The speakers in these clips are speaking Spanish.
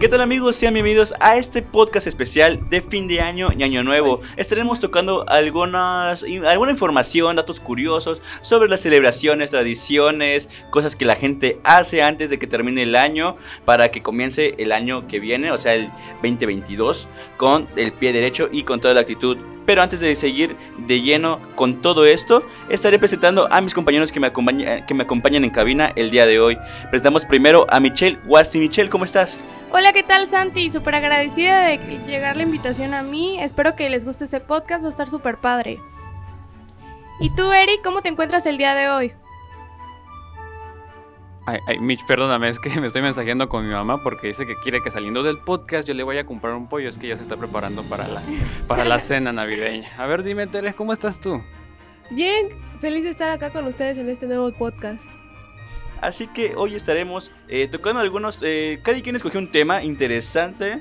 ¿Qué tal amigos? Sean bienvenidos a este podcast especial de fin de año y año nuevo. Estaremos tocando algunas, alguna información, datos curiosos sobre las celebraciones, tradiciones, cosas que la gente hace antes de que termine el año para que comience el año que viene, o sea el 2022, con el pie derecho y con toda la actitud pero antes de seguir de lleno con todo esto, estaré presentando a mis compañeros que me, acompañan, que me acompañan en cabina el día de hoy. Presentamos primero a Michelle Wasti. Michelle, ¿cómo estás? Hola, ¿qué tal Santi? Súper agradecida de llegar la invitación a mí. Espero que les guste este podcast, va a estar súper padre. ¿Y tú, Eric, cómo te encuentras el día de hoy? Ay, Mitch, perdóname, es que me estoy mensajeando con mi mamá porque dice que quiere que saliendo del podcast yo le vaya a comprar un pollo. Es que ya se está preparando para la, para la cena navideña. A ver, dime, Tere, ¿cómo estás tú? Bien, feliz de estar acá con ustedes en este nuevo podcast. Así que hoy estaremos eh, tocando algunos. Eh, cada quien escogió un tema interesante.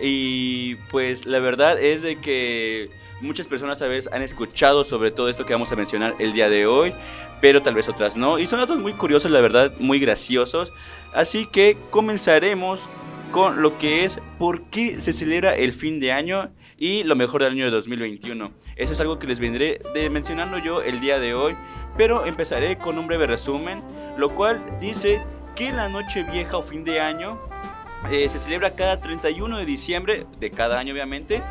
Y pues la verdad es de que muchas personas tal vez han escuchado sobre todo esto que vamos a mencionar el día de hoy, pero tal vez otras no. Y son datos muy curiosos, la verdad, muy graciosos. Así que comenzaremos con lo que es por qué se celebra el fin de año y lo mejor del año de 2021. Eso es algo que les vendré de mencionando yo el día de hoy, pero empezaré con un breve resumen, lo cual dice que la noche vieja o fin de año eh, se celebra cada 31 de diciembre de cada año obviamente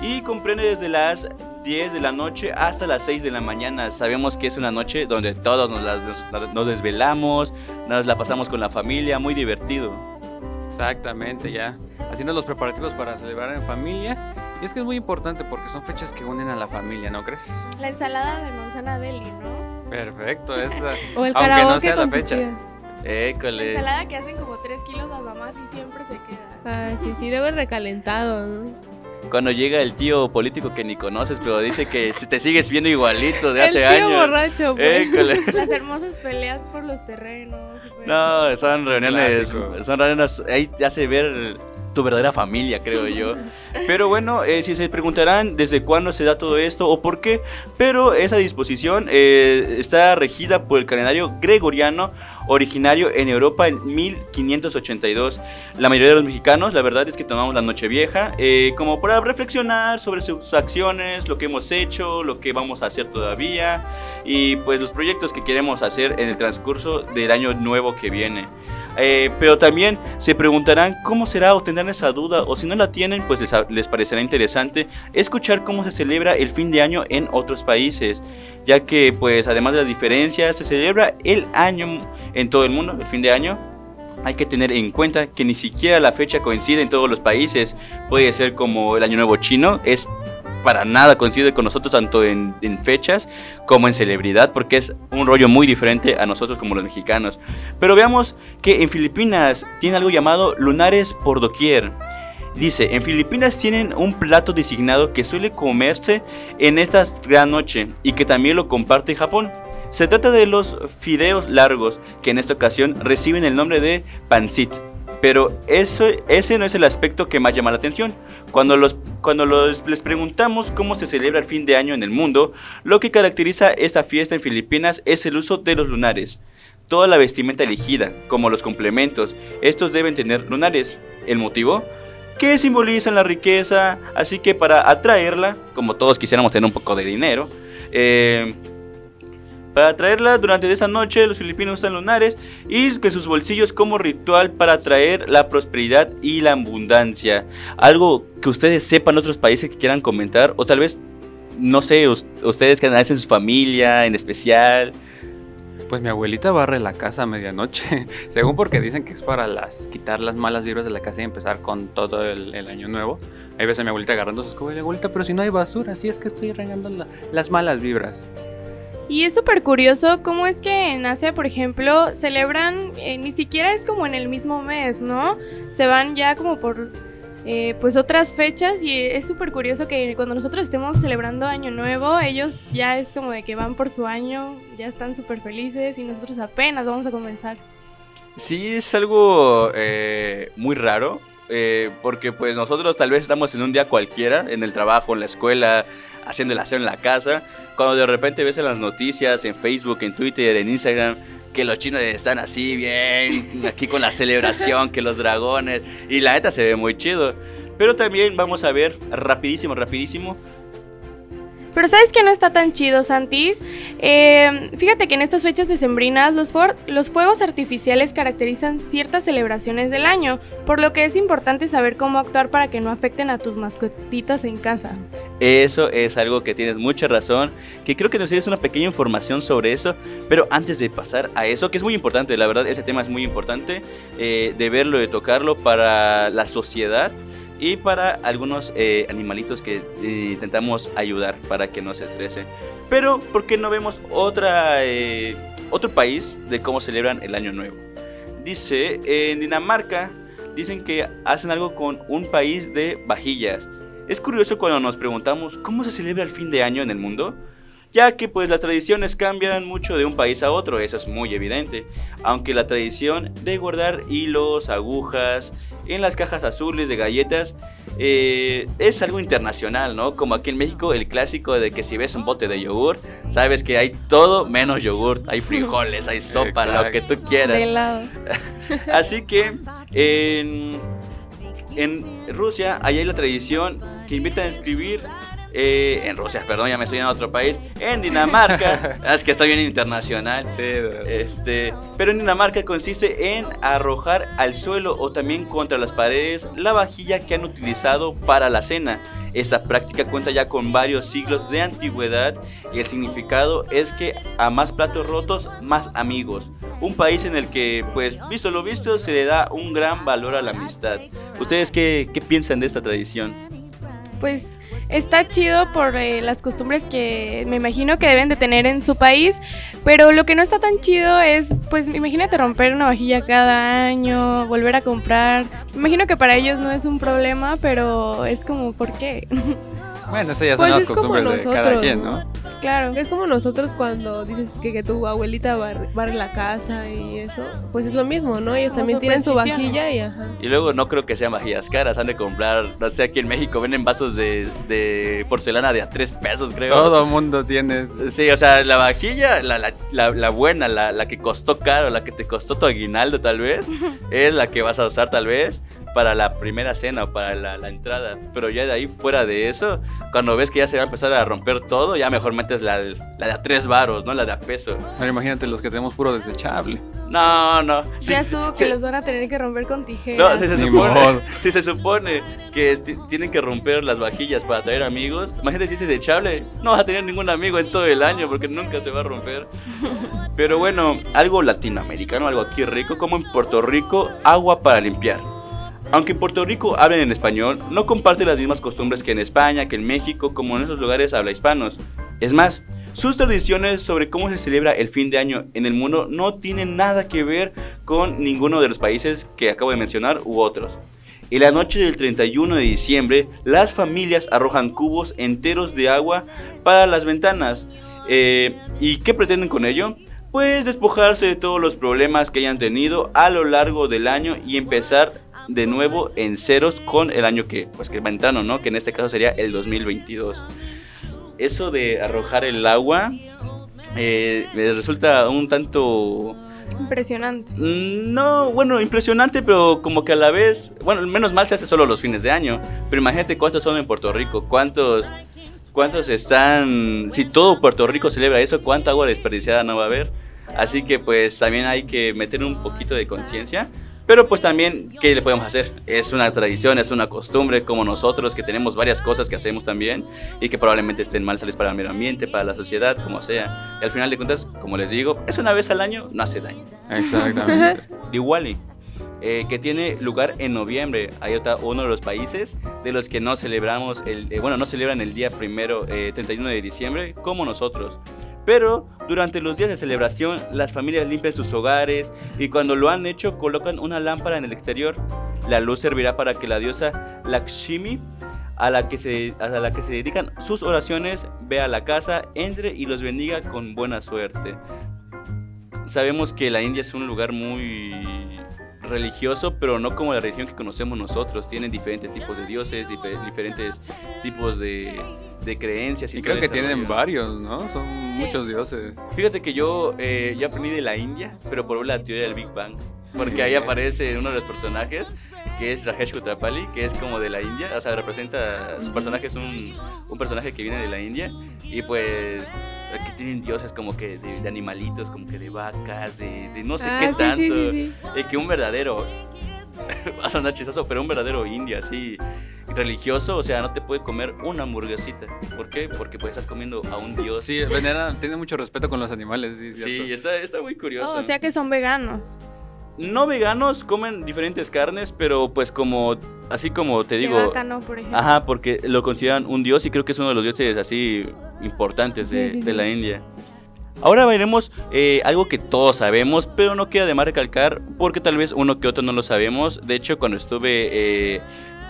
y comprende desde las 10 de la noche hasta las 6 de la mañana. Sabemos que es una noche donde todos nos, desvelamos, nos la pasamos con la familia, muy divertido. Exactamente, ya. Haciendo los preparativos para celebrar en familia. Y es que es muy importante porque son fechas que unen a la familia, ¿no crees? La ensalada de manzana deli, ¿no? Perfecto, esa. o el Aunque no sea la fecha. École. La ensalada que hacen como 3 kilos las mamás y siempre se queda. Ay, sí, sí, luego el recalentado, ¿no? cuando llega el tío político que ni conoces, pero dice que si te sigues viendo igualito de hace años. El tío borracho, pues. Las hermosas peleas por los terrenos. No, son reuniones, son reuniones, ahí te hace ver tu verdadera familia, creo yo. Pero bueno, eh, si se preguntarán desde cuándo se da todo esto o por qué, pero esa disposición eh, está regida por el calendario gregoriano originario en Europa en 1582. La mayoría de los mexicanos, la verdad es que tomamos la noche vieja eh, como para reflexionar sobre sus acciones, lo que hemos hecho, lo que vamos a hacer todavía y pues los proyectos que queremos hacer en el transcurso del año nuevo que viene. Eh, pero también se preguntarán cómo será o tendrán esa duda o si no la tienen pues les, les parecerá interesante escuchar cómo se celebra el fin de año en otros países ya que pues además de las diferencias se celebra el año en todo el mundo, el fin de año hay que tener en cuenta que ni siquiera la fecha coincide en todos los países. Puede ser como el Año Nuevo chino, es para nada coincide con nosotros tanto en, fechas como en celebridad, porque es un rollo muy diferente a nosotros como los mexicanos. Pero veamos que en Filipinas tiene algo llamado lunares por doquier. Dice, en Filipinas tienen un plato designado que suele comerse en esta gran noche y que también lo comparte Japón. Se trata de los fideos largos, que en esta ocasión reciben el nombre de pancit. Pero eso, ese no es el aspecto que más llama la atención. Cuando, los, cuando les preguntamos cómo se celebra el fin de año en el mundo, lo que caracteriza esta fiesta en Filipinas es el uso de los lunares. Toda la vestimenta elegida, como los complementos, estos deben tener lunares. ¿El motivo? Que simbolizan la riqueza, así que para atraerla, como todos quisiéramos tener un poco de dinero, eh, para traerla durante esa noche, los filipinos usan lunares y que sus bolsillos como ritual para atraer la prosperidad y la abundancia. Algo que ustedes sepan otros países que quieran comentar o tal vez, no sé, ustedes que hacen su familia en especial. Pues mi abuelita barre la casa a medianoche, según porque dicen que es para las quitar las malas vibras de la casa y empezar con todo el, año nuevo. Hay veces mi abuelita agarrando sus escoba y abuelita, pero si no hay basura, si es que estoy regando las malas vibras. Y es súper curioso cómo es que en Asia, por ejemplo, celebran, eh, ni siquiera es como en el mismo mes, ¿no? Se van ya como por eh, pues otras fechas y es súper curioso que cuando nosotros estemos celebrando Año Nuevo, ellos ya es como de que van por su año, ya están súper felices y nosotros apenas vamos a comenzar. Sí, es algo eh, muy raro, porque pues nosotros tal vez estamos en un día cualquiera, en el trabajo, en la escuela, haciendo el aseo en la casa, cuando de repente ves en las noticias, en Facebook, en Twitter, en Instagram, que los chinos están así bien, aquí con la celebración, que los dragones, y la neta se ve muy chido. Pero también vamos a ver rapidísimo, rapidísimo, pero ¿sabes que no está tan chido, Santis? Eh, fíjate que en estas fechas decembrinas los, los fuegos artificiales caracterizan ciertas celebraciones del año, por lo que es importante saber cómo actuar para que no afecten a tus mascotitos en casa. Eso es algo que tienes mucha razón, que creo que nos tienes una pequeña información sobre eso, pero antes de pasar a eso, que es muy importante, la verdad ese tema es muy importante, eh, de verlo, de tocarlo para la sociedad, y para algunos eh, animalitos que eh, intentamos ayudar para que no se estresen. Pero, ¿por qué no vemos otra, eh, otro país de cómo celebran el Año Nuevo? Dice, en Dinamarca dicen que hacen algo con un país de vajillas. Es curioso cuando nos preguntamos cómo se celebra el fin de año en el mundo ya que pues las tradiciones cambian mucho de un país a otro, eso es muy evidente, aunque la tradición de guardar hilos, agujas en las cajas azules de galletas eh, es algo internacional, ¿no? Como aquí en México el clásico de que si ves un bote de yogur, sabes que hay todo menos yogur, hay frijoles, hay sopa, lo que tú quieras. Así que en, en Rusia ahí hay la tradición que invitan a escribir eh, en Rusia, perdón, ya me estoy en otro país, en Dinamarca, es que está bien internacional, sí, este, pero en Dinamarca consiste en arrojar al suelo o también contra las paredes la vajilla que han utilizado para la cena. Esta práctica cuenta ya con varios siglos de antigüedad y el significado es que a más platos rotos, más amigos. Un país en el que, pues, visto lo visto, se le da un gran valor a la amistad. ¿Ustedes qué, qué piensan de esta tradición? Pues está chido por eh, las costumbres que me imagino que deben de tener en su país, pero lo que no está tan chido es, pues imagínate romper una vajilla cada año, volver a comprar. Imagino que para ellos no es un problema, pero es como, ¿por qué? Bueno, eso ya son pues las costumbres de cada quien, ¿no? Claro, es como nosotros cuando dices que, tu abuelita barre, la casa y eso, pues es lo mismo, ¿no? Ellos también tienen su vajilla y ajá. Y luego no creo que sean vajillas caras, han de comprar, no sé, aquí en México venden vasos de, porcelana de a tres pesos, creo. Todo mundo tiene. Sí, o sea, la vajilla, la, la, la, buena, la, la que costó caro, la que te costó tu aguinaldo tal vez, es la que vas a usar tal vez para la primera cena o para la, la, entrada. Pero ya de ahí, fuera de eso, cuando ves que ya se va a empezar a romper todo, ya mejor metes la, la de a tres varos, ¿no? La de a peso. Ahora imagínate los que tenemos puro desechable. No, no. Ya sí, que los van a tener que romper con tijeras. No, si se, supone, si se supone que tienen que romper las vajillas para traer amigos, imagínate si es desechable, no vas a tener ningún amigo en todo el año porque nunca se va a romper. Pero bueno, algo latinoamericano, algo aquí rico, como en Puerto Rico, agua para limpiar. Aunque en Puerto Rico hablen en español, no comparte las mismas costumbres que en España, que en México, como en esos lugares habla hispanos. Es más, sus tradiciones sobre cómo se celebra el fin de año en el mundo no tienen nada que ver con ninguno de los países que acabo de mencionar u otros. En la noche del 31 de diciembre, las familias arrojan cubos enteros de agua para las ventanas. Eh, ¿Y qué pretenden con ello? Pues despojarse de todos los problemas que hayan tenido a lo largo del año y empezar de nuevo en ceros con el año que, pues que ventano, ¿no? Que en este caso sería el 2022. Eso de arrojar el agua eh, resulta un tanto... Impresionante. Mm, no, bueno, impresionante, pero como que a la vez, bueno, menos mal se hace solo los fines de año, pero imagínate cuántos son en Puerto Rico, cuántos, cuántos están, si todo Puerto Rico celebra eso, cuánta agua desperdiciada no va a haber. Así que pues también hay que meter un poquito de conciencia pero pues también, ¿qué le podemos hacer? Es una tradición, es una costumbre como nosotros que tenemos varias cosas que hacemos también y que probablemente estén mal sales para el medio ambiente, para la sociedad, como sea. Y al final de cuentas, como les digo, es una vez al año, no hace daño. Exactamente. Igual eh, que tiene lugar en noviembre. Hay otro, uno de los países de los que no celebramos, el, eh, bueno, no celebran el día primero, 31 eh, de diciembre, como nosotros. Pero durante los días de celebración, las familias limpian sus hogares y cuando lo han hecho colocan una lámpara en el exterior. La luz servirá para que la diosa Lakshmi, a la que se, a la que se dedican sus oraciones, vea la casa, entre y los bendiga con buena suerte. Sabemos que la India es un lugar muy religioso, pero no como la religión que conocemos nosotros. Tienen diferentes tipos de dioses, diferentes tipos de, creencias. Y, creo que tienen varios, ¿no? Son muchos dioses. Fíjate que yo eh, ya aprendí de la India, pero por la teoría del Big Bang. Porque ahí aparece uno de los personajes, que es Rajesh Kutrapali, que es como de la India. O sea, representa, su personaje es un, un personaje que viene de la India. Y pues que tienen dioses como que de, animalitos, como que de vacas, de, no sé ah, qué tanto. y que un verdadero, vas a andar chistoso, pero un verdadero indio así religioso, o sea, no te puede comer una hamburguesita. ¿Por qué? Porque pues estás comiendo a un dios. Sí, venera, tiene mucho respeto con los animales, sí. Sí, está, está muy curioso. Oh, o sea que son veganos no veganos comen diferentes carnes, pero pues como, así como te digo... por ejemplo. Ajá, porque lo consideran un dios y creo que es uno de los dioses así importantes de, la India. Ahora veremos eh, algo que todos sabemos, pero no queda de más recalcar porque tal vez uno que otro no lo sabemos. De hecho, cuando estuve eh,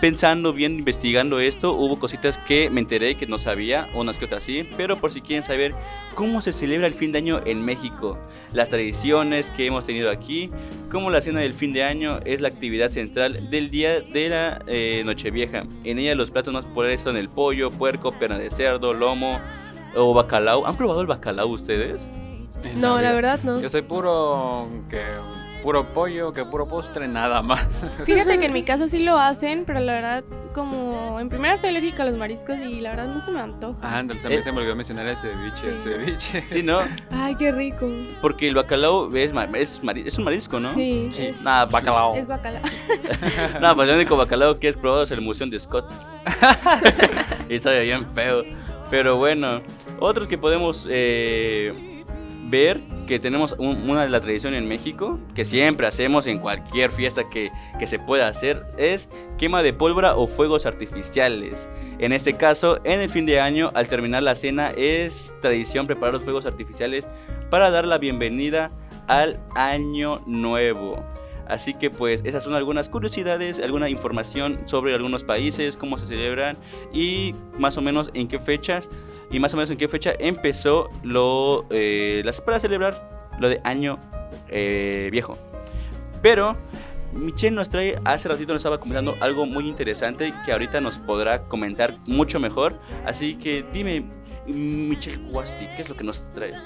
pensando bien, investigando esto, hubo cositas que me enteré que no sabía, unas que otras sí, pero por si quieren saber cómo se celebra el fin de año en México, las tradiciones que hemos tenido aquí, cómo la cena del fin de año es la actividad central del día de la eh, Nochevieja. En ella los platos más populares son el pollo, puerco, perna de cerdo, lomo o bacalao. ¿Han probado el bacalao ustedes? No, la verdad no. Yo soy puro que puro pollo, que puro postre, nada más. Fíjate que en mi casa sí lo hacen, pero la verdad, como en primera soy alérgica a los mariscos y la verdad no se me antoja. Ah, también se me olvidó mencionar el ceviche, el ceviche. Sí, ¿no? Ay, qué rico. Porque el bacalao es, es, es un marisco, ¿no? Sí. sí. Nada, bacalao. Es bacalao. Nada, pues el único bacalao que es probado es el museo de Scott. y sabe bien feo. Pero bueno, otros que podemos eh, ver que tenemos una de la tradición en México, que siempre hacemos en cualquier fiesta que, se pueda hacer, es quema de pólvora o fuegos artificiales. En este caso, en el fin de año, al terminar la cena, es tradición preparar los fuegos artificiales para dar la bienvenida al año nuevo. Así que pues esas son algunas curiosidades, alguna información sobre algunos países, cómo se celebran y más o menos en qué fechas y más o menos en qué fecha empezó lo, eh, para celebrar lo de año eh, viejo. Pero Michelle nos trae, hace ratito nos estaba comentando algo muy interesante que ahorita nos podrá comentar mucho mejor. Así que dime, Michelle Wasti, ¿qué es lo que nos traes?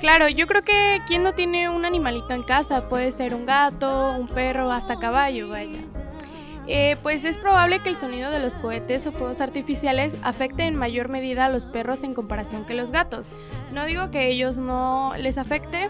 Claro, yo creo que quien no tiene un animalito en casa puede ser un gato, un perro, hasta caballo, vaya. Eh, pues es probable que el sonido de los cohetes o fuegos artificiales afecte en mayor medida a los perros en comparación que los gatos. No digo que ellos no les afecte,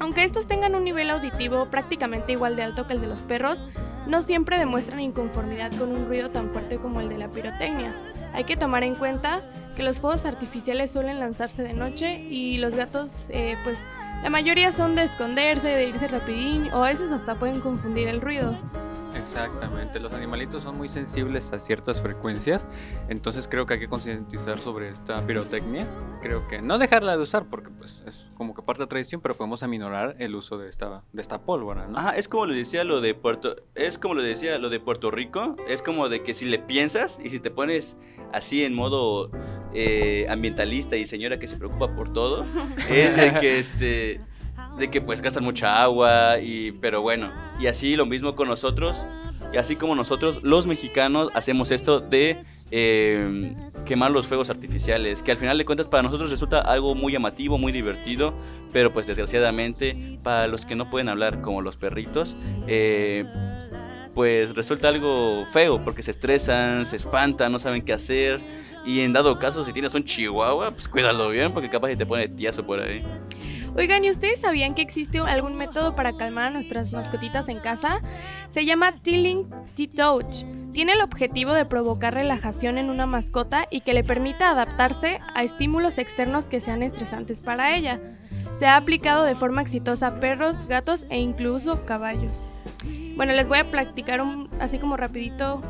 aunque estos tengan un nivel auditivo prácticamente igual de alto que el de los perros, no siempre demuestran inconformidad con un ruido tan fuerte como el de la pirotecnia. Hay que tomar en cuenta que los fuegos artificiales suelen lanzarse de noche y los gatos, eh, pues la mayoría son de esconderse, de irse rapidín o a veces hasta pueden confundir el ruido. Exactamente, los animalitos son muy sensibles a ciertas frecuencias, entonces creo que hay que concientizar sobre esta pirotecnia. Creo que no dejarla de usar porque pues es como que parte de la tradición, pero podemos aminorar el uso de esta de esta pólvora, ¿no? Ajá, es como le decía lo de Puerto es como le decía lo de Puerto Rico, es como de que si le piensas y si te pones así en modo eh, ambientalista y señora que se preocupa por todo, es de que este de que pues gastan mucha agua y pero bueno, y así lo mismo con nosotros y así como nosotros los mexicanos hacemos esto de em, quemar los fuegos artificiales, que al final de cuentas para nosotros resulta algo muy llamativo, muy divertido, pero pues desgraciadamente para los que no pueden hablar como los perritos, eh, pues resulta algo feo porque se estresan, se espantan, no saben qué hacer y en dado caso si tienes un chihuahua, pues cuídalo bien porque capaz que te pone tiazo por ahí. Oigan, ¿y ustedes sabían que existe algún método para calmar a nuestras mascotitas en casa? Se llama Tilling T-Touch. Tiene el objetivo de provocar relajación en una mascota y que le permita adaptarse a estímulos externos que sean estresantes para ella. Se ha aplicado de forma exitosa a perros, gatos e incluso caballos. Bueno, les voy a practicar un, así como rapidito.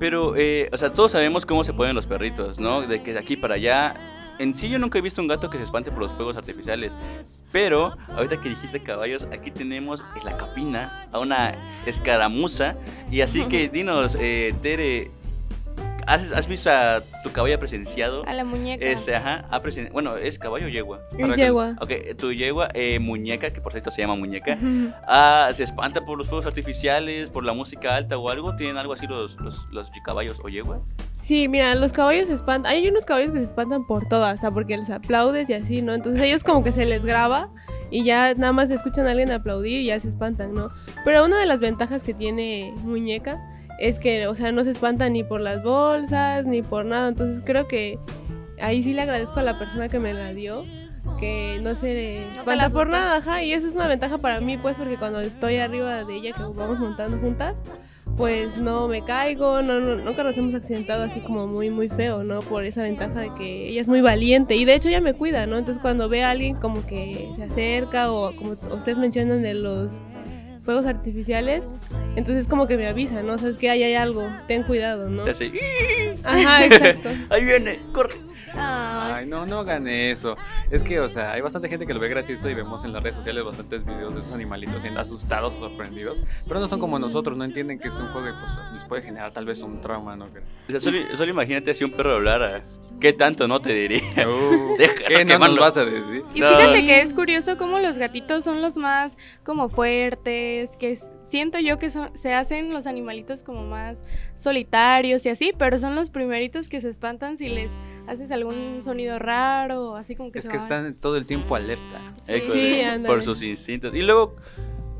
Pero, eh, o sea, todos sabemos cómo se ponen los perritos, ¿no? De que de aquí para allá en sí yo nunca he visto un gato que se espante por los fuegos artificiales. Pero ahorita que dijiste caballos, aquí tenemos en la capina a una escaramuza. Y así que dinos, eh, Tere, ¿has, ¿has visto a tu caballo presenciado? A la muñeca. Este, ajá, ha presen- bueno, ¿es caballo o yegua? Es yegua. Ok, tu yegua, eh, muñeca, que por cierto se llama muñeca, ah, ¿se espanta por los fuegos artificiales, por la música alta o algo? ¿Tienen algo así los, los, los caballos o yegua? Sí, mira, los caballos se espantan. Hay unos caballos que se espantan por todo, hasta porque les aplaudes y así, ¿no? Entonces ellos como que se les graba y ya nada más escuchan a alguien aplaudir y ya se espantan, ¿no? Pero una de las ventajas que tiene Muñeca es que, o sea, no se espantan ni por las bolsas ni por nada. Entonces creo que ahí sí le agradezco a la persona que me la dio. Que no se No espanta la por nada, ajá, y eso es una ventaja para mí, pues, porque cuando estoy arriba de ella, que vamos montando juntas, pues no me caigo, no, no, nunca nos hemos accidentado así como muy, muy feo, ¿no? Por esa ventaja de que ella es muy valiente y de hecho ella me cuida, ¿no? Entonces cuando ve a alguien como que se acerca o como ustedes mencionan de los fuegos artificiales, entonces como que me avisa, ¿no? Sabes que ahí hay algo, ten cuidado, ¿no? Te hace, Ajá, exacto. ahí viene, corre. Ay. No, no hagan eso. Es que, o sea, hay bastante gente que lo ve gracioso y vemos en las redes sociales bastantes videos de esos animalitos siendo asustados o sorprendidos. Pero no son como nosotros, no entienden que es un juego y pues les puede generar tal vez un trauma, ¿no? O sea, solo, solo imagínate si un perro hablara. ¿Qué tanto no te diría? Uh, ¿Qué no nos vas a decir? Y No. fíjate que es curioso cómo los gatitos son los más como fuertes, que s- siento yo que son- se hacen los animalitos como más solitarios y así, pero son los primeritos que se espantan si les haces algún sonido raro así como que Es se que van. están todo el tiempo alerta. Eh, Sí. con- Sí, por sus instintos. Y luego,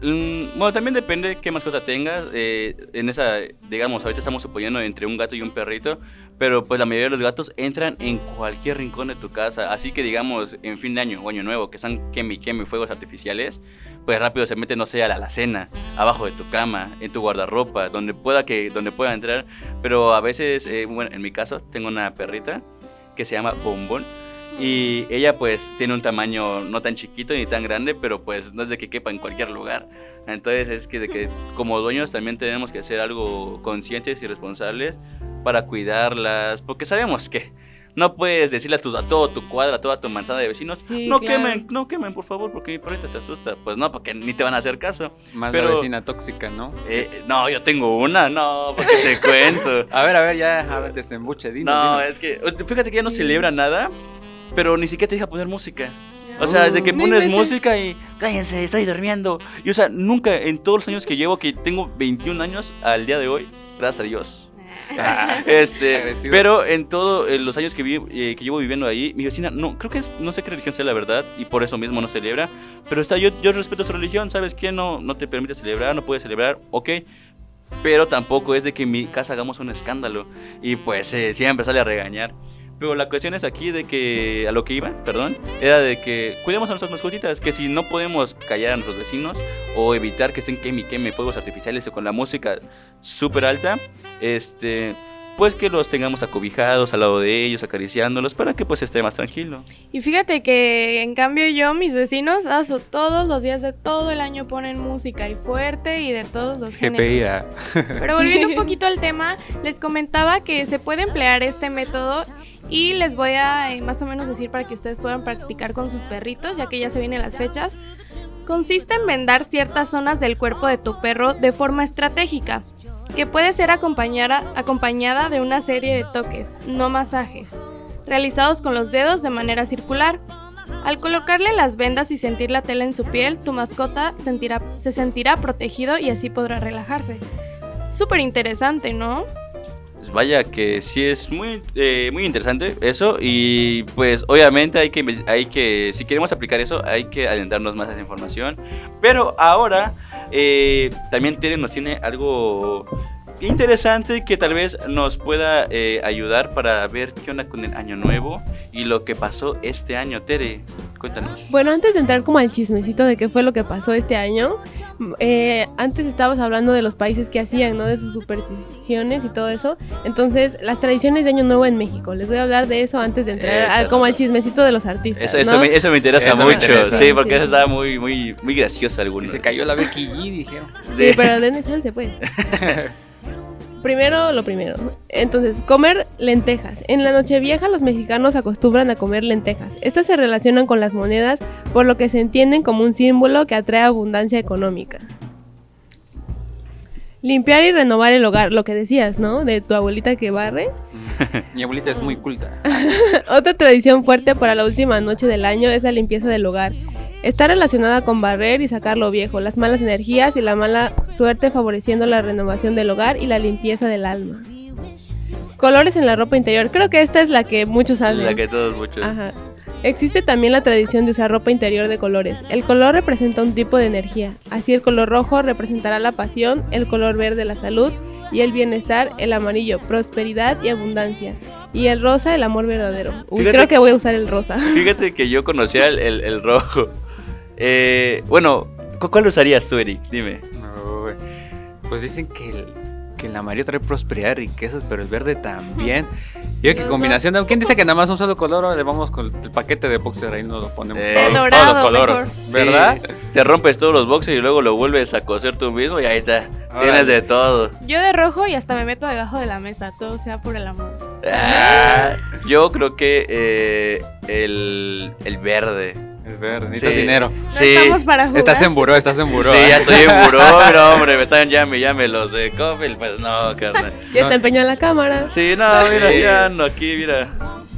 mm, bueno, también depende de qué mascota tengas. eh, en esa, digamos, ahorita estamos suponiendo entre un gato y un perrito, pero pues la mayoría de los gatos entran en cualquier rincón de tu casa. Así que, digamos, en fin de año o año nuevo, que están queme y queme fuegos artificiales, pues rápido se meten, no sé, a la alacena, abajo de tu cama, en tu guardarropa, donde pueda que donde pueda entrar. Pero a veces, eh, bueno, en mi caso, tengo una perrita que se llama Bombón. Y ella pues tiene un tamaño no tan chiquito ni tan grande, pero pues no es de que quepa en cualquier lugar. Entonces es que, de que como dueños también tenemos que ser algo conscientes y responsables para cuidarlas, porque sabemos que no puedes decirle a, tu, a todo tu cuadra, a toda tu manzana de vecinos, Sí, no claro. quemen, no quemen por favor, porque mi perrita se asusta. Pues no, porque ni te van a hacer caso. Más Pero- la vecina tóxica, ¿no? Eh, no, yo tengo una, no, porque te cuento. A ver, a ver, ya, a ver, desembuche, dinos, No, dinos. es que, fíjate que ya no Sí. celebra nada, pero ni siquiera te deja poner música. O sea, desde que No pones música y cállense, estoy durmiendo. Y o sea, nunca en todos los años que llevo, que tengo 21 años al día de hoy, gracias a Dios. Este, Agresivo. pero en todos los años que, vi- eh, que llevo viviendo ahí, mi vecina, no, creo que es, no sé qué religión sea la verdad, y por eso mismo no celebra. Pero está, yo, yo respeto su religión, ¿sabes qué? No, no te permite celebrar, no puedes celebrar, ok. Pero tampoco es de que en mi casa hagamos un escándalo. Y pues eh, siempre sale a regañar. Pero la cuestión es aquí de que, a lo que iba, perdón, era de que cuidemos a nuestras mascotitas, que si no podemos callar a nuestros vecinos o evitar que estén queme y queme fuegos artificiales o con la música súper alta, este, pues que los tengamos acobijados al lado de ellos, acariciándolos, para que pues esté más tranquilo. Y fíjate que en cambio yo, mis vecinos, todos los días de todo el año ponen música y fuerte y de todos los géneros. Pero volviendo un poquito al tema, les comentaba que se puede emplear este método y les voy a eh, más o menos decir para que ustedes puedan practicar con sus perritos, ya que ya se vienen las fechas. Consiste en vendar ciertas zonas del cuerpo de tu perro de forma estratégica, que puede ser acompañada, acompañada de una serie de toques, no masajes, realizados con los dedos de manera circular. Al colocarle las vendas y sentir la tela en su piel, tu mascota sentirá- se sentirá protegido y así podrá relajarse. Súper interesante, ¿no? Pues vaya que sí es muy, eh, muy interesante eso y pues obviamente hay que, hay que, si queremos aplicar eso, hay que adentrarnos más a esa información. Pero ahora eh, también Tere nos tiene algo interesante que tal vez nos pueda eh, ayudar para ver qué onda con el año nuevo y lo que pasó este año. Tere, cuéntanos. Bueno, antes de entrar como al chismecito de qué fue lo que pasó este año, eh, antes estábamos hablando de los países que hacían, ¿no? De sus supersticiones y todo eso. Entonces, las tradiciones de Año Nuevo en México. Les voy a hablar de eso antes de entrar al- Eso. como al chismecito de los artistas. Eso, eso ¿no? me, eso me interesa Eso me mucho, interesa. sí, porque Sí. eso estaba muy, muy, muy gracioso Y alguno. se cayó la Becky G, dijeron. Sí, pero denme chance, pues. Primero lo primero. Entonces, comer lentejas. En la Nochevieja los mexicanos acostumbran a comer lentejas. Estas se relacionan con las monedas, por lo que se entienden como un símbolo que atrae abundancia económica. Limpiar y renovar el hogar, lo que decías, ¿no? De tu abuelita que barre. Mi abuelita es muy culta. Otra tradición fuerte para la última noche del año es la limpieza del hogar. Está relacionada con barrer y sacar lo viejo, las malas energías y la mala suerte favoreciendo la renovación del hogar y la limpieza del alma. Colores en la ropa interior. Creo que esta es la que muchos hacen. La que todos muchos. Ajá. Existe también la tradición de usar ropa interior de colores. El color representa un tipo de energía. Así el color rojo representará la pasión, el color verde la salud y el bienestar, el amarillo prosperidad y abundancia. Y el rosa el amor verdadero. Uy, Fíjate- creo que voy a usar el rosa. Fíjate que yo conocía el, el- el rojo. Eh, bueno, ¿cu- ¿cuál usarías tú, Eric? Dime. Pues dicen que el, que el amarillo trae prosperidad y riquezas, pero el verde también. Y que combinación de. ¿Quién dice que nada más un solo color? Le vamos con el paquete de boxer ahí nos lo ponemos Eh, todos, dorado todos los colores. mejor. ¿Verdad? Sí, te rompes todos los boxes y luego lo vuelves a coser tú mismo y ahí está. Tienes de todo. Yo de rojo y hasta me meto debajo de la mesa, todo sea por el amor. Ah, yo creo que eh, el, el verde. El verde. Necesitas Sí. dinero. No Sí. estamos para jugar. Estás en buró, estás en buró. Sí, ¿eh? ya estoy en buró, pero hombre, me están llame, llame los de Coffee, pues no, carnal. Ya No. está empeñado la cámara. Sí, no, mira, Sí. ya no, aquí, mira.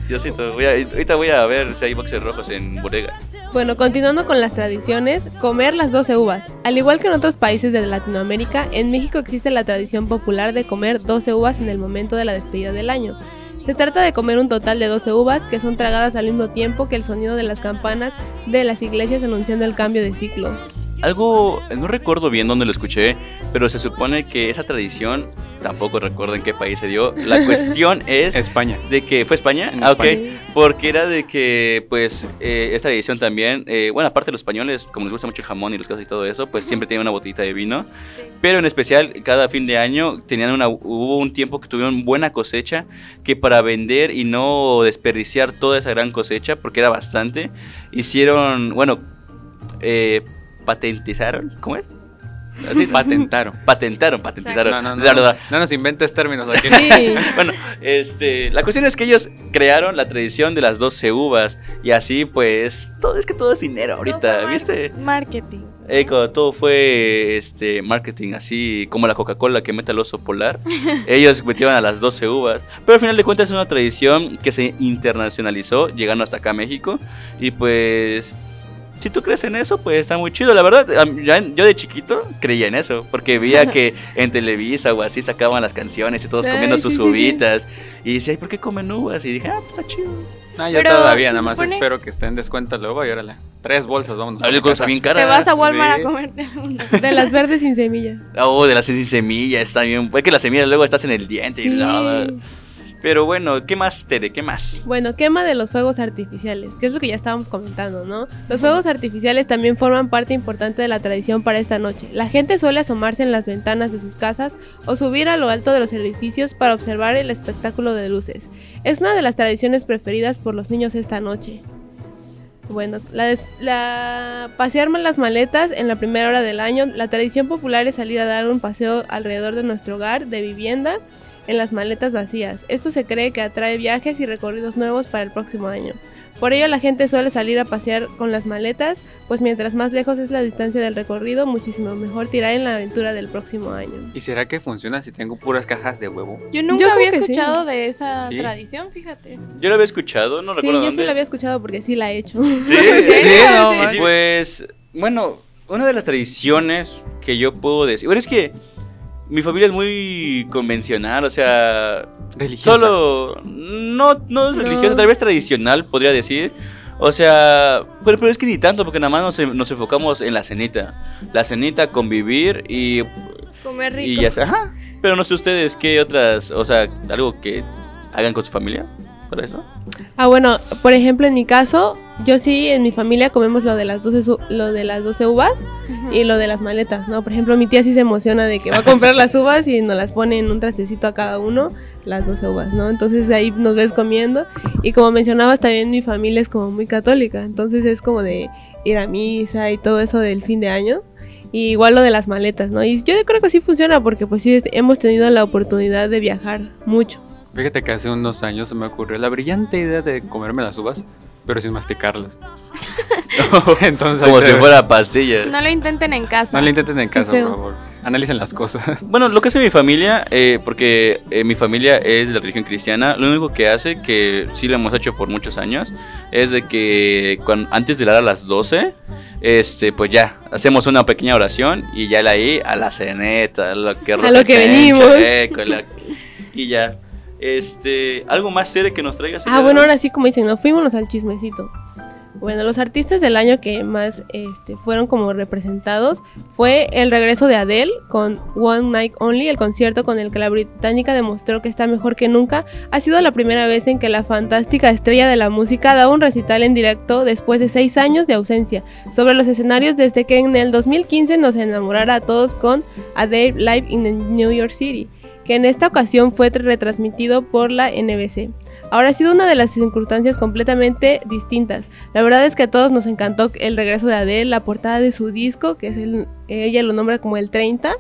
Diosito, voy a, ahorita voy a ver si hay boxes rojos en bodega. Bueno, continuando con las tradiciones, comer las 12 uvas. Al igual que en otros países de Latinoamérica, en México existe la tradición popular de comer 12 uvas en el momento de la despedida del año. Se trata de comer un total de 12 uvas que son tragadas al mismo tiempo que el sonido de las campanas de las iglesias anunciando el cambio de ciclo. Algo, no recuerdo bien dónde lo escuché, pero se supone que esa tradición, tampoco recuerdo en qué país se dio. La cuestión es España. de que fue España, En ah, ok, España. porque era de que, pues, eh, esta tradición también, eh, bueno, aparte de los españoles, como les gusta mucho el jamón y los quesos y todo eso, pues siempre tienen una botellita de vino, Sí. pero en especial cada fin de año tenían una, hubo un tiempo que tuvieron buena cosecha, que para vender y no desperdiciar toda esa gran cosecha, porque era bastante, hicieron, bueno, eh, patentizaron, ¿cómo es? Así, Patentaron. patentaron, patentizaron. No, no, no, no, nos inventes términos aquí. Sí, Bueno, este, la cuestión es que ellos crearon la tradición de las 12 uvas y así pues todo es que todo es dinero ahorita, ¿viste? Marketing. Eh, cuando todo fue este marketing así como la Coca-Cola que mete al oso polar, ellos metieron a las 12 uvas, pero al final de cuentas es una tradición que se internacionalizó llegando hasta acá a México y pues si tú crees en eso, pues está muy chido. La verdad, yo de chiquito creía en eso, porque veía que en Televisa o así sacaban las canciones y todos Ay, comiendo sí, sus sí, sí. uvitas. Y decía, ¿y por qué comen uvas? Y dije, ah, pues está chido. No, yo Pero todavía, nada más supone- espero que esté en descuento luego y órale. Tres bolsas, cosas bien caras. Te vas a Walmart Sí. a comerte una. de las verdes sin semillas. Oh, de las sin semillas, está bien. Pues que las semillas luego estás en el diente. y Sí. bla, bla. Pero bueno, ¿qué más, Tere? ¿Qué más? Bueno, quema de los fuegos artificiales, que es lo que ya estábamos comentando, ¿no? Los fuegos artificiales también forman parte importante de la tradición para esta noche. La gente suele asomarse en las ventanas de sus casas o subir a lo alto de los edificios para observar el espectáculo de luces. Es una de las tradiciones preferidas por los niños esta noche. Bueno, la, la pasear las maletas en la primera hora del año. La tradición popular es salir a dar un paseo alrededor de nuestro hogar de vivienda en las maletas vacías. Esto se cree que atrae viajes y recorridos nuevos para el próximo año. Por ello la gente suele salir a pasear con las maletas, pues mientras más lejos es la distancia del recorrido, muchísimo mejor tirar en la aventura del próximo año. ¿Y será que funciona si tengo puras cajas de huevo? Yo nunca Yo había que sí. escuchado de esa Sí. tradición, fíjate. Yo lo había escuchado, no sí, recuerdo yo dónde. sí lo había escuchado porque sí la he hecho. Sí, Sí, no, sí. Pues, bueno, una de las tradiciones que yo puedo decir. Bueno, es que mi familia es muy convencional, o sea, Religiosa. solo. No, no es No. religiosa, tal vez tradicional, podría decir. O sea, pero, pero es que ni tanto, porque nada más nos, nos enfocamos en la cenita. La cenita, convivir y, Comer rico. y ya está. Ajá. Pero no sé ustedes qué otras, o sea, algo que hagan con su familia para eso. Ah, bueno, por ejemplo, en mi caso, yo sí, en mi familia comemos lo de las 12, su- lo de las 12 uvas y lo de las maletas, ¿no? Por ejemplo, mi tía sí se emociona de que va a comprar las uvas y nos las pone en un trastecito a cada uno, las 12 uvas, ¿no? Entonces ahí nos ves comiendo. Y como mencionabas, también mi familia es como muy católica, entonces es como de ir a misa y todo eso del fin de año. Y igual lo de las maletas, ¿no? Y yo creo que sí funciona porque pues sí hemos tenido la oportunidad de viajar mucho. Fíjate que hace unos años se me ocurrió la brillante idea de comerme las uvas, pero sin masticarlas. Entonces, Como si fuera pastilla. No lo intenten en casa. No lo intenten en casa, por favor. Analicen las cosas. Bueno, lo que hace mi familia, eh, porque eh, mi familia es de la religión cristiana, lo único que hace, que sí lo hemos hecho por muchos años, es de que cuan- antes de la hora a las 12, este, pues ya, hacemos una pequeña oración y ya la ahí a la ceneta, a lo que, A lo que venimos. checo, la- y ya. Este, algo más serio que nos traigas. Ah, bueno, ahora sí, como dicen, nos fuimos al chismecito. Bueno, los artistas del año que más este, fueron como representados fue el regreso de Adele con One Night Only, el concierto con el que la británica demostró que está mejor que nunca. Ha sido la primera vez en que la fantástica estrella de la música da un recital en directo después de seis años de ausencia sobre los escenarios desde que en el 2015 nos enamorara a todos con Adele Live in New York City, que en esta ocasión fue retransmitido por la NBC. Ahora ha sido una de las circunstancias completamente distintas. La verdad es que a todos nos encantó el regreso de Adele, la portada de su disco, que es el, ella lo nombra como el 30.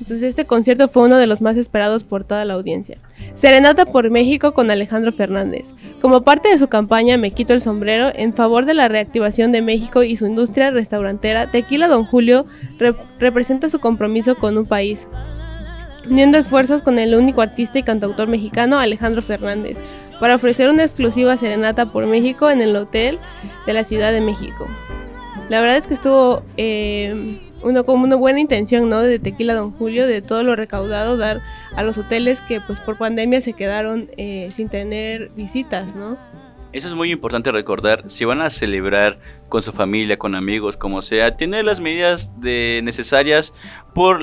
Entonces este concierto fue uno de los más esperados por toda la audiencia. Serenata por México con Alejandro Fernández. Como parte de su campaña Me quito el sombrero en favor de la reactivación de México y su industria restaurantera, Tequila Don Julio rep- representa su compromiso con un país, uniendo esfuerzos con el único artista y cantautor mexicano Alejandro Fernández para ofrecer una exclusiva serenata por México en el hotel de la Ciudad de México. La verdad es que estuvo eh, uno como una buena intención, ¿no? De Tequila Don Julio, de todo lo recaudado dar a los hoteles que pues por pandemia se quedaron eh, sin tener visitas, ¿no? Eso es muy importante recordar. Si van a celebrar con su familia, con amigos, como sea, tener las medidas de necesarias por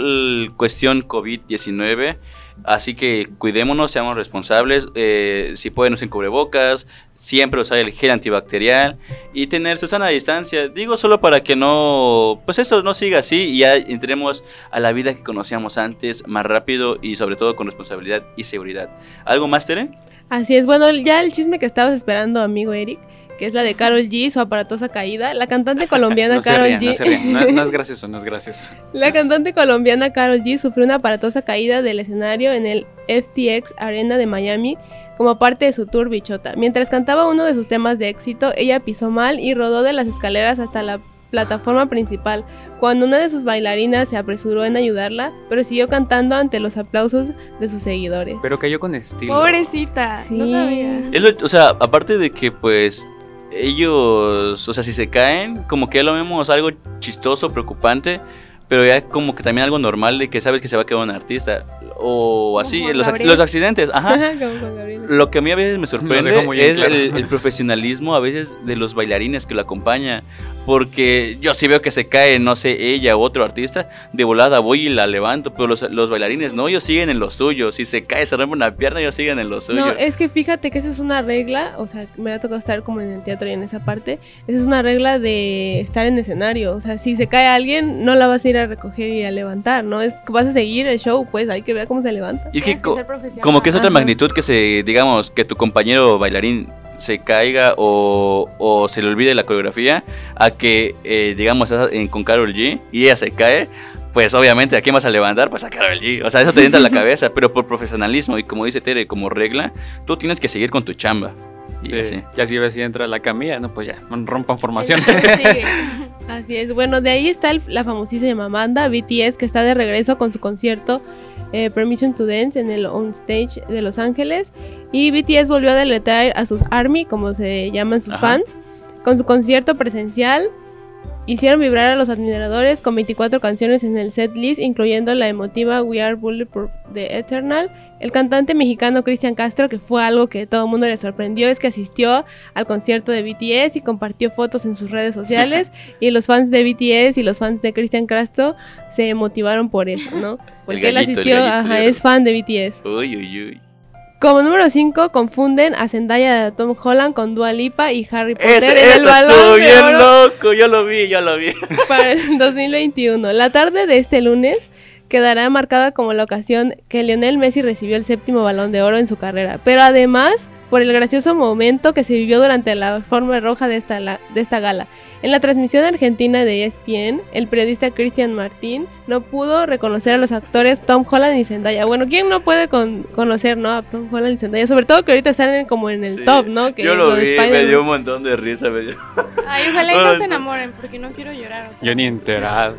cuestión COVID-19. Así que cuidémonos, seamos responsables. eh, si pueden, usen cubrebocas. Siempre usar el gel antibacterial y tener su sana distancia. Digo solo para que no, pues eso no siga así y ya entremos a la vida que conocíamos antes más rápido y sobre todo con responsabilidad y seguridad. ¿Algo más, Tere? Así es, bueno, ya el chisme que estabas esperando, amigo Eric, que es la de Carol G, su aparatosa caída. La cantante colombiana No Carol rían, G. no se. No, no es gracioso, no es gracioso. La cantante colombiana Carol G sufrió una aparatosa caída del escenario en el FTX Arena de Miami como parte de su tour Bichota. Mientras cantaba uno de sus temas de éxito, ella pisó mal y rodó de las escaleras hasta la plataforma principal, cuando una de sus bailarinas se apresuró en ayudarla, pero siguió cantando ante los aplausos de sus seguidores. Pero cayó con estilo. Pobrecita, no Sí. sabía. Es lo- o sea, aparte de que pues ellos, o sea, si se caen, como que ya lo vemos algo chistoso, preocupante, pero ya como que también algo normal de que sabes que se va a quedar un artista. O así, Como los, los accidentes, ajá. Lo que a mí a veces me sorprende es claro. el, el profesionalismo a veces de los bailarines que lo acompañan. Porque yo sí veo que se cae, no sé, ella u otro artista, de volada voy y la levanto, pero los, los bailarines no, ellos siguen en lo suyo. Si se cae, se rompe una pierna, ellos siguen en lo suyo. No, es que fíjate que esa es una regla, o sea, me ha tocado estar como en el teatro y en esa parte, esa es una regla de estar en escenario, o sea, si se cae alguien, no la vas a ir a recoger y a levantar, ¿no? Es vas a seguir el show, pues hay que ver cómo se levanta. Y es que co- como que es otra Ajá. magnitud que se, digamos, que tu compañero bailarín se caiga o, o se le olvide la coreografía, a que, eh, digamos, estás en- con Carol G y ella se cae, pues obviamente, ¿a quién vas a levantar? Pues a Carol G. O sea, eso te entra en la cabeza, pero por profesionalismo y como dice Tere, como regla, tú tienes que seguir con tu chamba. Y Sí, así. Y así ves si entra la camilla, no, pues ya, rompan formación. Así es, bueno, de ahí está el- la famosísima banda BTS que está de regreso con su concierto eh, Permission to Dance en el On Stage de Los Ángeles y BTS volvió a deletrear a sus ARMY, como se llaman sus Ajá. fans, con su concierto presencial. Hicieron vibrar a los admiradores con 24 canciones en el set list, incluyendo la emotiva We Are Bulletproof de Eternal. El cantante mexicano Cristian Castro, que fue algo que todo el mundo le sorprendió, es que asistió al concierto de BTS y compartió fotos en sus redes sociales. y los fans de BTS y los fans de Cristian Castro se motivaron por eso, ¿no? Porque él gallito, asistió, ajá, es fan de BTS. Uy, uy, uy. Como número 5, confunden a Zendaya de Tom Holland con Dua Lipa y Harry Potter en el eso balón de bien loco, yo lo vi, yo lo vi. para el 2021. La tarde de este lunes quedará marcada como la ocasión que Lionel Messi recibió el séptimo balón de oro en su carrera, pero además por el gracioso momento que se vivió durante la forma roja de esta, la- de esta gala. En la transmisión argentina de ESPN, el periodista Cristian Martín no pudo reconocer a los actores Tom Holland y Zendaya. Bueno, ¿quién no puede con- conocer no, a Tom Holland y Zendaya? Sobre todo que ahorita están en- como en el Sí, top, ¿no? Que yo lo de vi, me dio un montón de risa. Me dio. Ay, ojalá y no se enamoren, porque no quiero llorar. otra Yo ni enterado.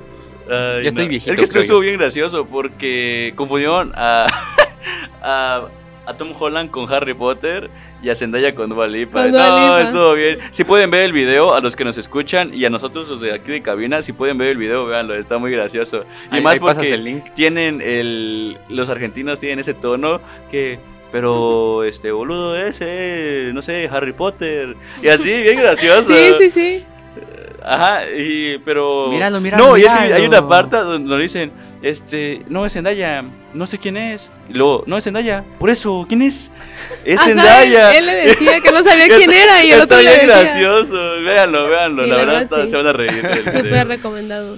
Ay, Ya estoy no. viejito, Es que estuvo yo. bien gracioso porque confundieron a, a, a Tom Holland con Harry Potter y a Zendaya con Dua Lipa. Con Dua no, estuvo bien. Si pueden ver el video, a los que nos escuchan y a nosotros los de aquí de cabina, si pueden ver el video, véanlo, está muy gracioso. Y Ahí- más ahí porque el link. tienen el los argentinos tienen ese tono que pero este boludo ese no sé Harry Potter y así bien gracioso Sí, sí, sí. ajá y pero Míralo, míralo, no y es que hay una parte donde nos dicen este no es Zendaya no sé quién es y luego no es Zendaya por eso quién es es Ajá, Zendaya Él, él le decía que no sabía quién era y el está otro le bien gracioso véanlo véanlo la la verdad verdad, sí. se van a reír video. Súper recomendado.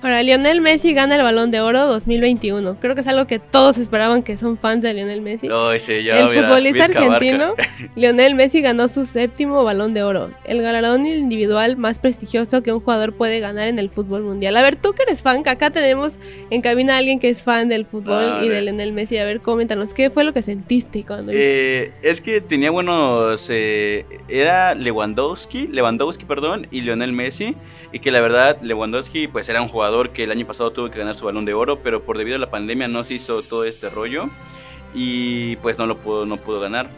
Ahora, Lionel Messi gana el Balón de Oro 2021. Creo que es algo que todos esperaban que son fans de Lionel Messi. Ay, sí, ya, el futbolista argentino, Lionel Messi ganó su séptimo Balón de Oro, el galardón individual más prestigioso que un jugador puede ganar en el fútbol mundial. A ver, tú que eres fan, que acá tenemos en cabina a alguien que es fan del fútbol Ah, y de de- Lionel Messi. A ver, coméntanos, ¿qué fue lo que sentiste cuando... Eh, es que tenía buenos. eh, era Lewandowski, Lewandowski, perdón, y Lionel Messi. Y que la verdad, Lewandowski, pues era un jugador que el año pasado tuvo que ganar su balón de oro, pero por debido a la pandemia no se hizo todo este rollo. Y pues no lo pudo, no pudo ganar.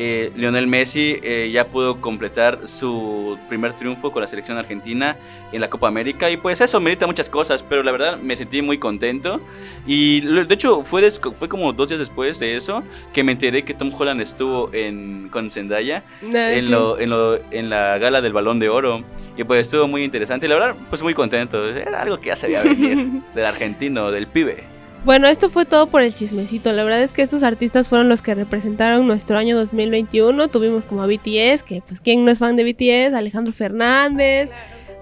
Eh, Lionel Messi eh, ya pudo completar su primer triunfo con la selección argentina en la Copa América y pues eso merita muchas cosas, pero la verdad me sentí muy contento y de hecho fue, fue como dos días después de eso que me enteré que Tom Holland estuvo en, con Zendaya Nah, en, sí. lo, en, lo- en la gala del Balón de Oro y pues estuvo muy interesante y la verdad pues muy contento, era algo que ya sabía venir del argentino, del pibe. Bueno, esto fue todo por el chismecito. La verdad es que estos artistas fueron los que representaron nuestro año 2021. Tuvimos como a BTS, que pues quién no es fan de BTS, Alejandro Fernández,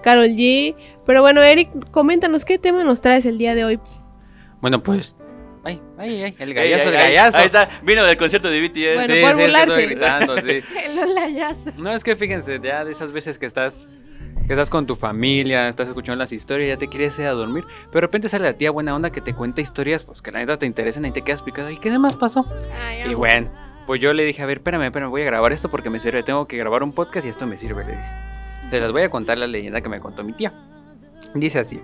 Carol G. Pero bueno, Eric, coméntanos qué tema nos traes el día de hoy. Bueno, pues. Ay, ay, ay. El gallazo, el gallazo. Ahí está, vino del concierto de BTS. Bueno, sí, por sí, es que estoy burlarse. gritando, sí. El olayazo. No, es que fíjense, ya de esas veces que estás que estás con tu familia, estás escuchando las historias, ya te quieres ir a dormir, pero de repente sale la tía buena onda que te cuenta historias, pues que la neta te interesan y te quedas picado. ¿Y qué demás pasó? Ay, Y bueno, pues yo le dije, a ver, espérame, espérame, voy a grabar esto porque me sirve, tengo que grabar un podcast y esto me sirve, le dije. Se las voy a contar la leyenda que me contó mi tía. Dice así,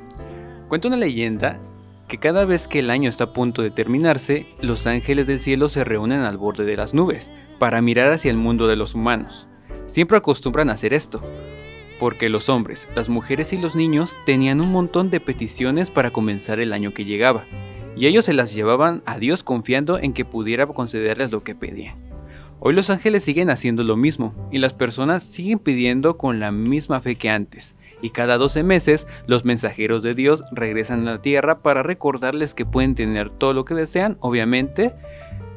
cuenta una leyenda que cada vez que el año está a punto de terminarse, los ángeles del cielo se reúnen al borde de las nubes para mirar hacia el mundo de los humanos. Siempre acostumbran a hacer esto, porque los hombres, las mujeres y los niños tenían un montón de peticiones para comenzar el año que llegaba, y ellos se las llevaban a Dios confiando en que pudiera concederles lo que pedían. Hoy los ángeles siguen haciendo lo mismo, y las personas siguen pidiendo con la misma fe que antes, y cada 12 meses los mensajeros de Dios regresan a la tierra para recordarles que pueden tener todo lo que desean, obviamente,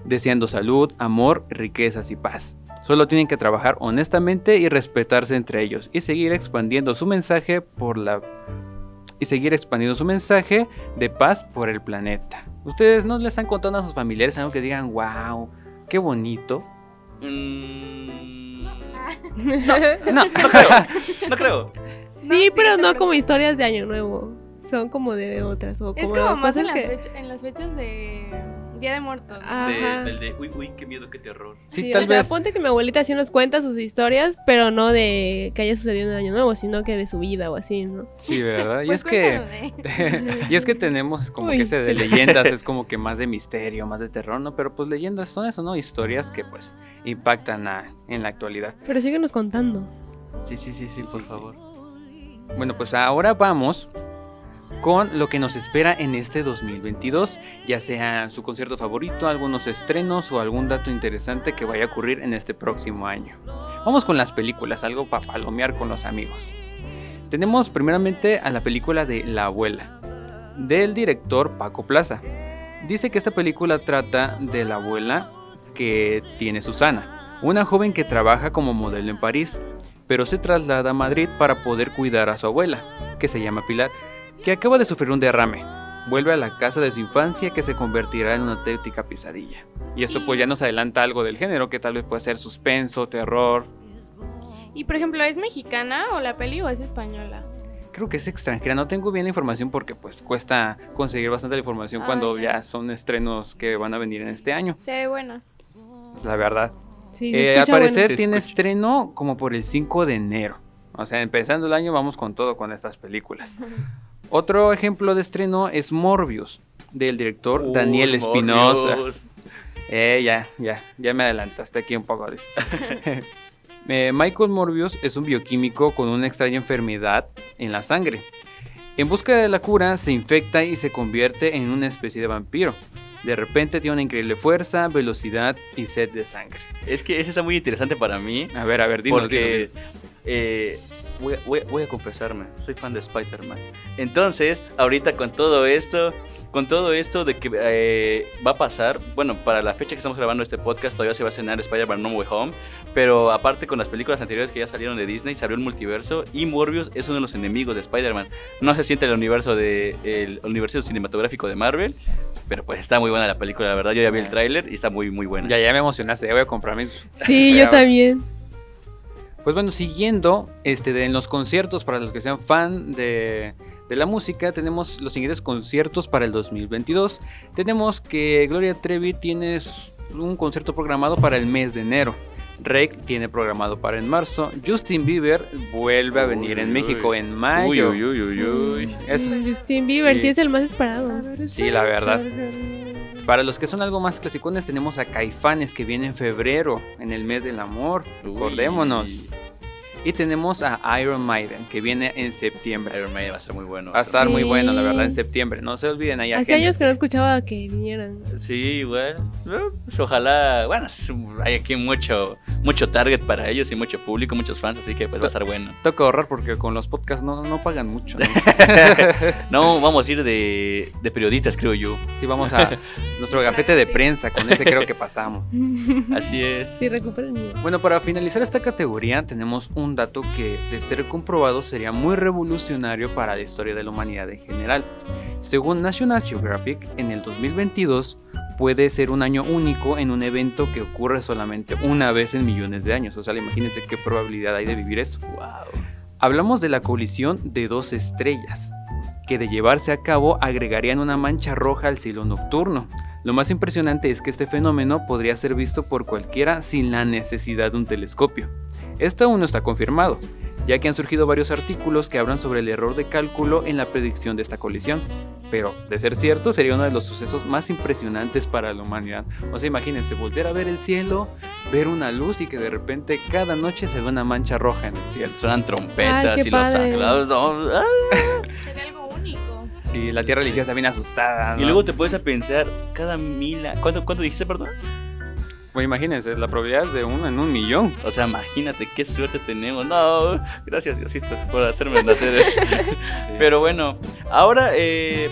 deseando salud, amor, riquezas y paz. Solo tienen que trabajar honestamente y respetarse entre ellos y seguir expandiendo su mensaje por la y seguir expandiendo su mensaje de paz por el planeta. Ustedes no les han contado a sus familiares algo que digan, "Wow, qué bonito." Mm, No, no creo, no creo. sí, pero no como historias de Año Nuevo. Son como de otras. O Es como, como más cosas en las, que- fecha- en las fechas de Día de Muertos. ¿no? Ah. De- del de, uy, uy, qué miedo, qué terror. Sí, Sí, tal o sea, vez. ponte que mi abuelita sí nos cuenta sus historias, pero no de que haya sucedido en Año Nuevo, sino que de su vida o así, ¿no? Sí, ¿verdad? Y Pues es que y es que tenemos como Uy, que ese de sí. leyendas es como que más de misterio, más de terror, ¿no? Pero pues leyendas son eso, ¿no? Historias que pues impactan a- en la actualidad. Pero síguenos contando. Sí, sí, sí, sí, por favor. Bueno, pues ahora vamos con lo que nos espera en este 2022, ya sea su concierto favorito, algunos estrenos o algún dato interesante que vaya a ocurrir en este próximo año. Vamos con las películas, algo para palomear con los amigos. Tenemos primeramente a la película de La abuela, del director Paco Plaza. Dice que esta película trata de la abuela que tiene Susana, una joven que trabaja como modelo en París, pero se traslada a Madrid para poder cuidar a su abuela, que se llama Pilar, que acaba de sufrir un derrame. Vuelve a la casa de su infancia que se convertirá en una auténtica pesadilla. Y esto pues ya nos adelanta algo del género, que tal vez puede ser suspenso, terror. Y por ejemplo, ¿es mexicana o la peli o es española? Creo que es extranjera, no tengo bien la información porque pues cuesta conseguir bastante la información Ah, cuando ya. ya son estrenos que van a venir en este año. Se ve buena. Es la verdad. Sí, Eh, al parecer bueno. Tiene estreno como por el 5 de enero. O sea, empezando el año vamos con todo con estas películas. Otro ejemplo de estreno es Morbius, del director Daniel Espinosa. Eh, ya, ya, ya me adelantaste aquí un poco. eh, Michael Morbius es un bioquímico con una extraña enfermedad en la sangre. En busca de la cura, se infecta y se convierte en una especie de vampiro. De repente tiene una increíble fuerza, velocidad y sed de sangre. Es que eso está muy interesante para mí. A ver, a ver, dinos. Porque Eh, voy, a confesarme, soy fan de Spider-Man. Entonces, ahorita con todo esto, con todo esto de que eh, va a pasar, bueno, para la fecha que estamos grabando este podcast todavía se va a cenar Spider-Man No Way Home, pero aparte con las películas anteriores que ya salieron de Disney, se abrió el multiverso y Morbius es uno de los enemigos de Spider-Man. No se siente el universo de el universo cinematográfico de Marvel, pero pues está muy buena la película, la verdad. Yo ya vi el tráiler y está muy muy buena. Ya ya me emocionaste, ya voy a comprar mis Sí, yo también. Pues bueno, siguiendo este, de, en los conciertos, para los que sean fan de, de la música, tenemos los siguientes conciertos para el 2022. Tenemos que Gloria Trevi tiene un concierto programado para el mes de enero. Rake tiene programado para en marzo. Justin Bieber vuelve a venir en México en mayo. Uy, uy, uy, uy. Mm, Justin Bieber, sí. es el más esperado. Sí, la verdad. Para los que son algo más clasicones, tenemos a Caifanes que viene en febrero, en el mes del amor. Recordémonos. Y tenemos a Iron Maiden, que viene en septiembre. Iron Maiden va a ser muy bueno. Va a estar muy bueno, la verdad, en septiembre. No se olviden allá. Hace años que no escuchaba que vinieran. Sí, bueno. Pues ojalá, bueno, hay aquí mucho, mucho target para ellos y mucho público, muchos fans, así que pues va a estar bueno. Toca ahorrar porque con los podcasts no, no pagan mucho. ¿no? vamos a ir de, de, periodistas, creo yo. Sí, vamos a nuestro gafete de prensa, con ese creo que pasamos. Así es. Sí, recuperen Bueno, para finalizar esta categoría tenemos un dato que, de ser comprobado, sería muy revolucionario para la historia de la humanidad en general. Según National Geographic, en el 2022 puede ser un año único en un evento que ocurre solamente una vez en millones de años. O sea, imagínense qué probabilidad hay de vivir eso. Wow. Hablamos de la colisión de dos estrellas, que de llevarse a cabo agregarían una mancha roja al cielo nocturno. Lo más impresionante es que este fenómeno podría ser visto por cualquiera sin la necesidad de un telescopio. Esto aún no está confirmado, ya que han surgido varios artículos que hablan sobre el error de cálculo en la predicción de esta colisión. Pero, de ser cierto, sería uno de los sucesos más impresionantes para la humanidad. O sea, imagínense, volver a ver el cielo, ver una luz y que de repente cada noche se ve una mancha roja en el cielo. Suenan trompetas y los sagrados. Sí, la tierra religiosa viene asustada. Y luego te puedes a pensar, cada mil... ¿Cuánto, ¿Cuánto dijiste, perdón? Pues imagínense, la probabilidad es de uno en un millón. O sea, imagínate qué suerte tenemos. No, gracias Diosito por hacerme nacer. Pero bueno, ahora eh,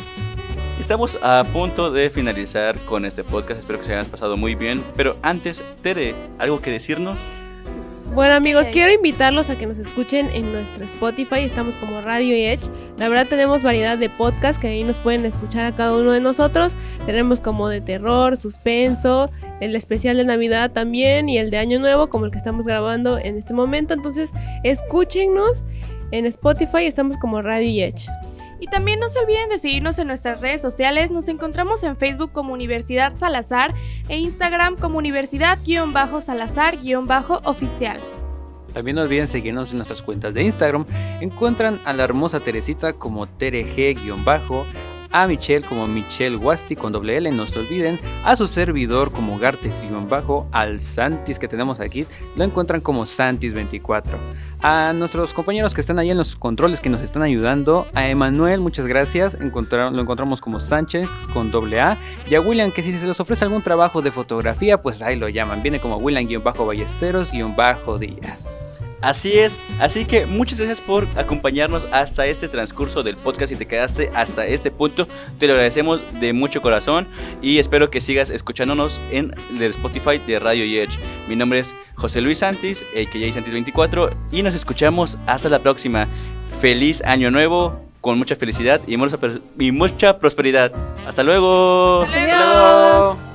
estamos a punto de finalizar con este podcast. Espero que se hayan pasado muy bien. Pero antes, Tere, ¿algo que decirnos? Bueno amigos, quiero invitarlos a que nos escuchen en nuestro Spotify, estamos como Radio Edge. La verdad tenemos variedad de podcasts que ahí nos pueden escuchar a cada uno de nosotros. Tenemos como de terror, suspenso, el especial de Navidad también y el de Año Nuevo como el que estamos grabando en este momento. Entonces escúchenos en Spotify, estamos como Radio Edge. Y también no se olviden de seguirnos en nuestras redes sociales. Nos encontramos en Facebook como Universidad Salazar e Instagram como Universidad-Salazar-oficial. También no olviden seguirnos en nuestras cuentas de Instagram. Encuentran a la hermosa Teresita como TRG- a Michelle como Michelle Wasti con doble L, no se olviden, a su servidor como Gartex-bajo, al Santis que tenemos aquí, lo encuentran como Santis24. A nuestros compañeros que están ahí en los controles que nos están ayudando, a Emanuel, muchas gracias, lo encontramos como Sánchez con doble A, y a William que si se les ofrece algún trabajo de fotografía, pues ahí lo llaman, viene como William-Ballesteros-Díaz. Así es, así que muchas gracias por acompañarnos hasta este transcurso del podcast y te quedaste hasta este punto. Te lo agradecemos de mucho corazón y espero que sigas escuchándonos en el Spotify de Radio Edge. Mi nombre es José Luis Santis, a.k.a. Santis24 y nos escuchamos hasta la próxima. Feliz año nuevo, con mucha felicidad y mucha, prosperidad. Hasta luego. Hasta luego.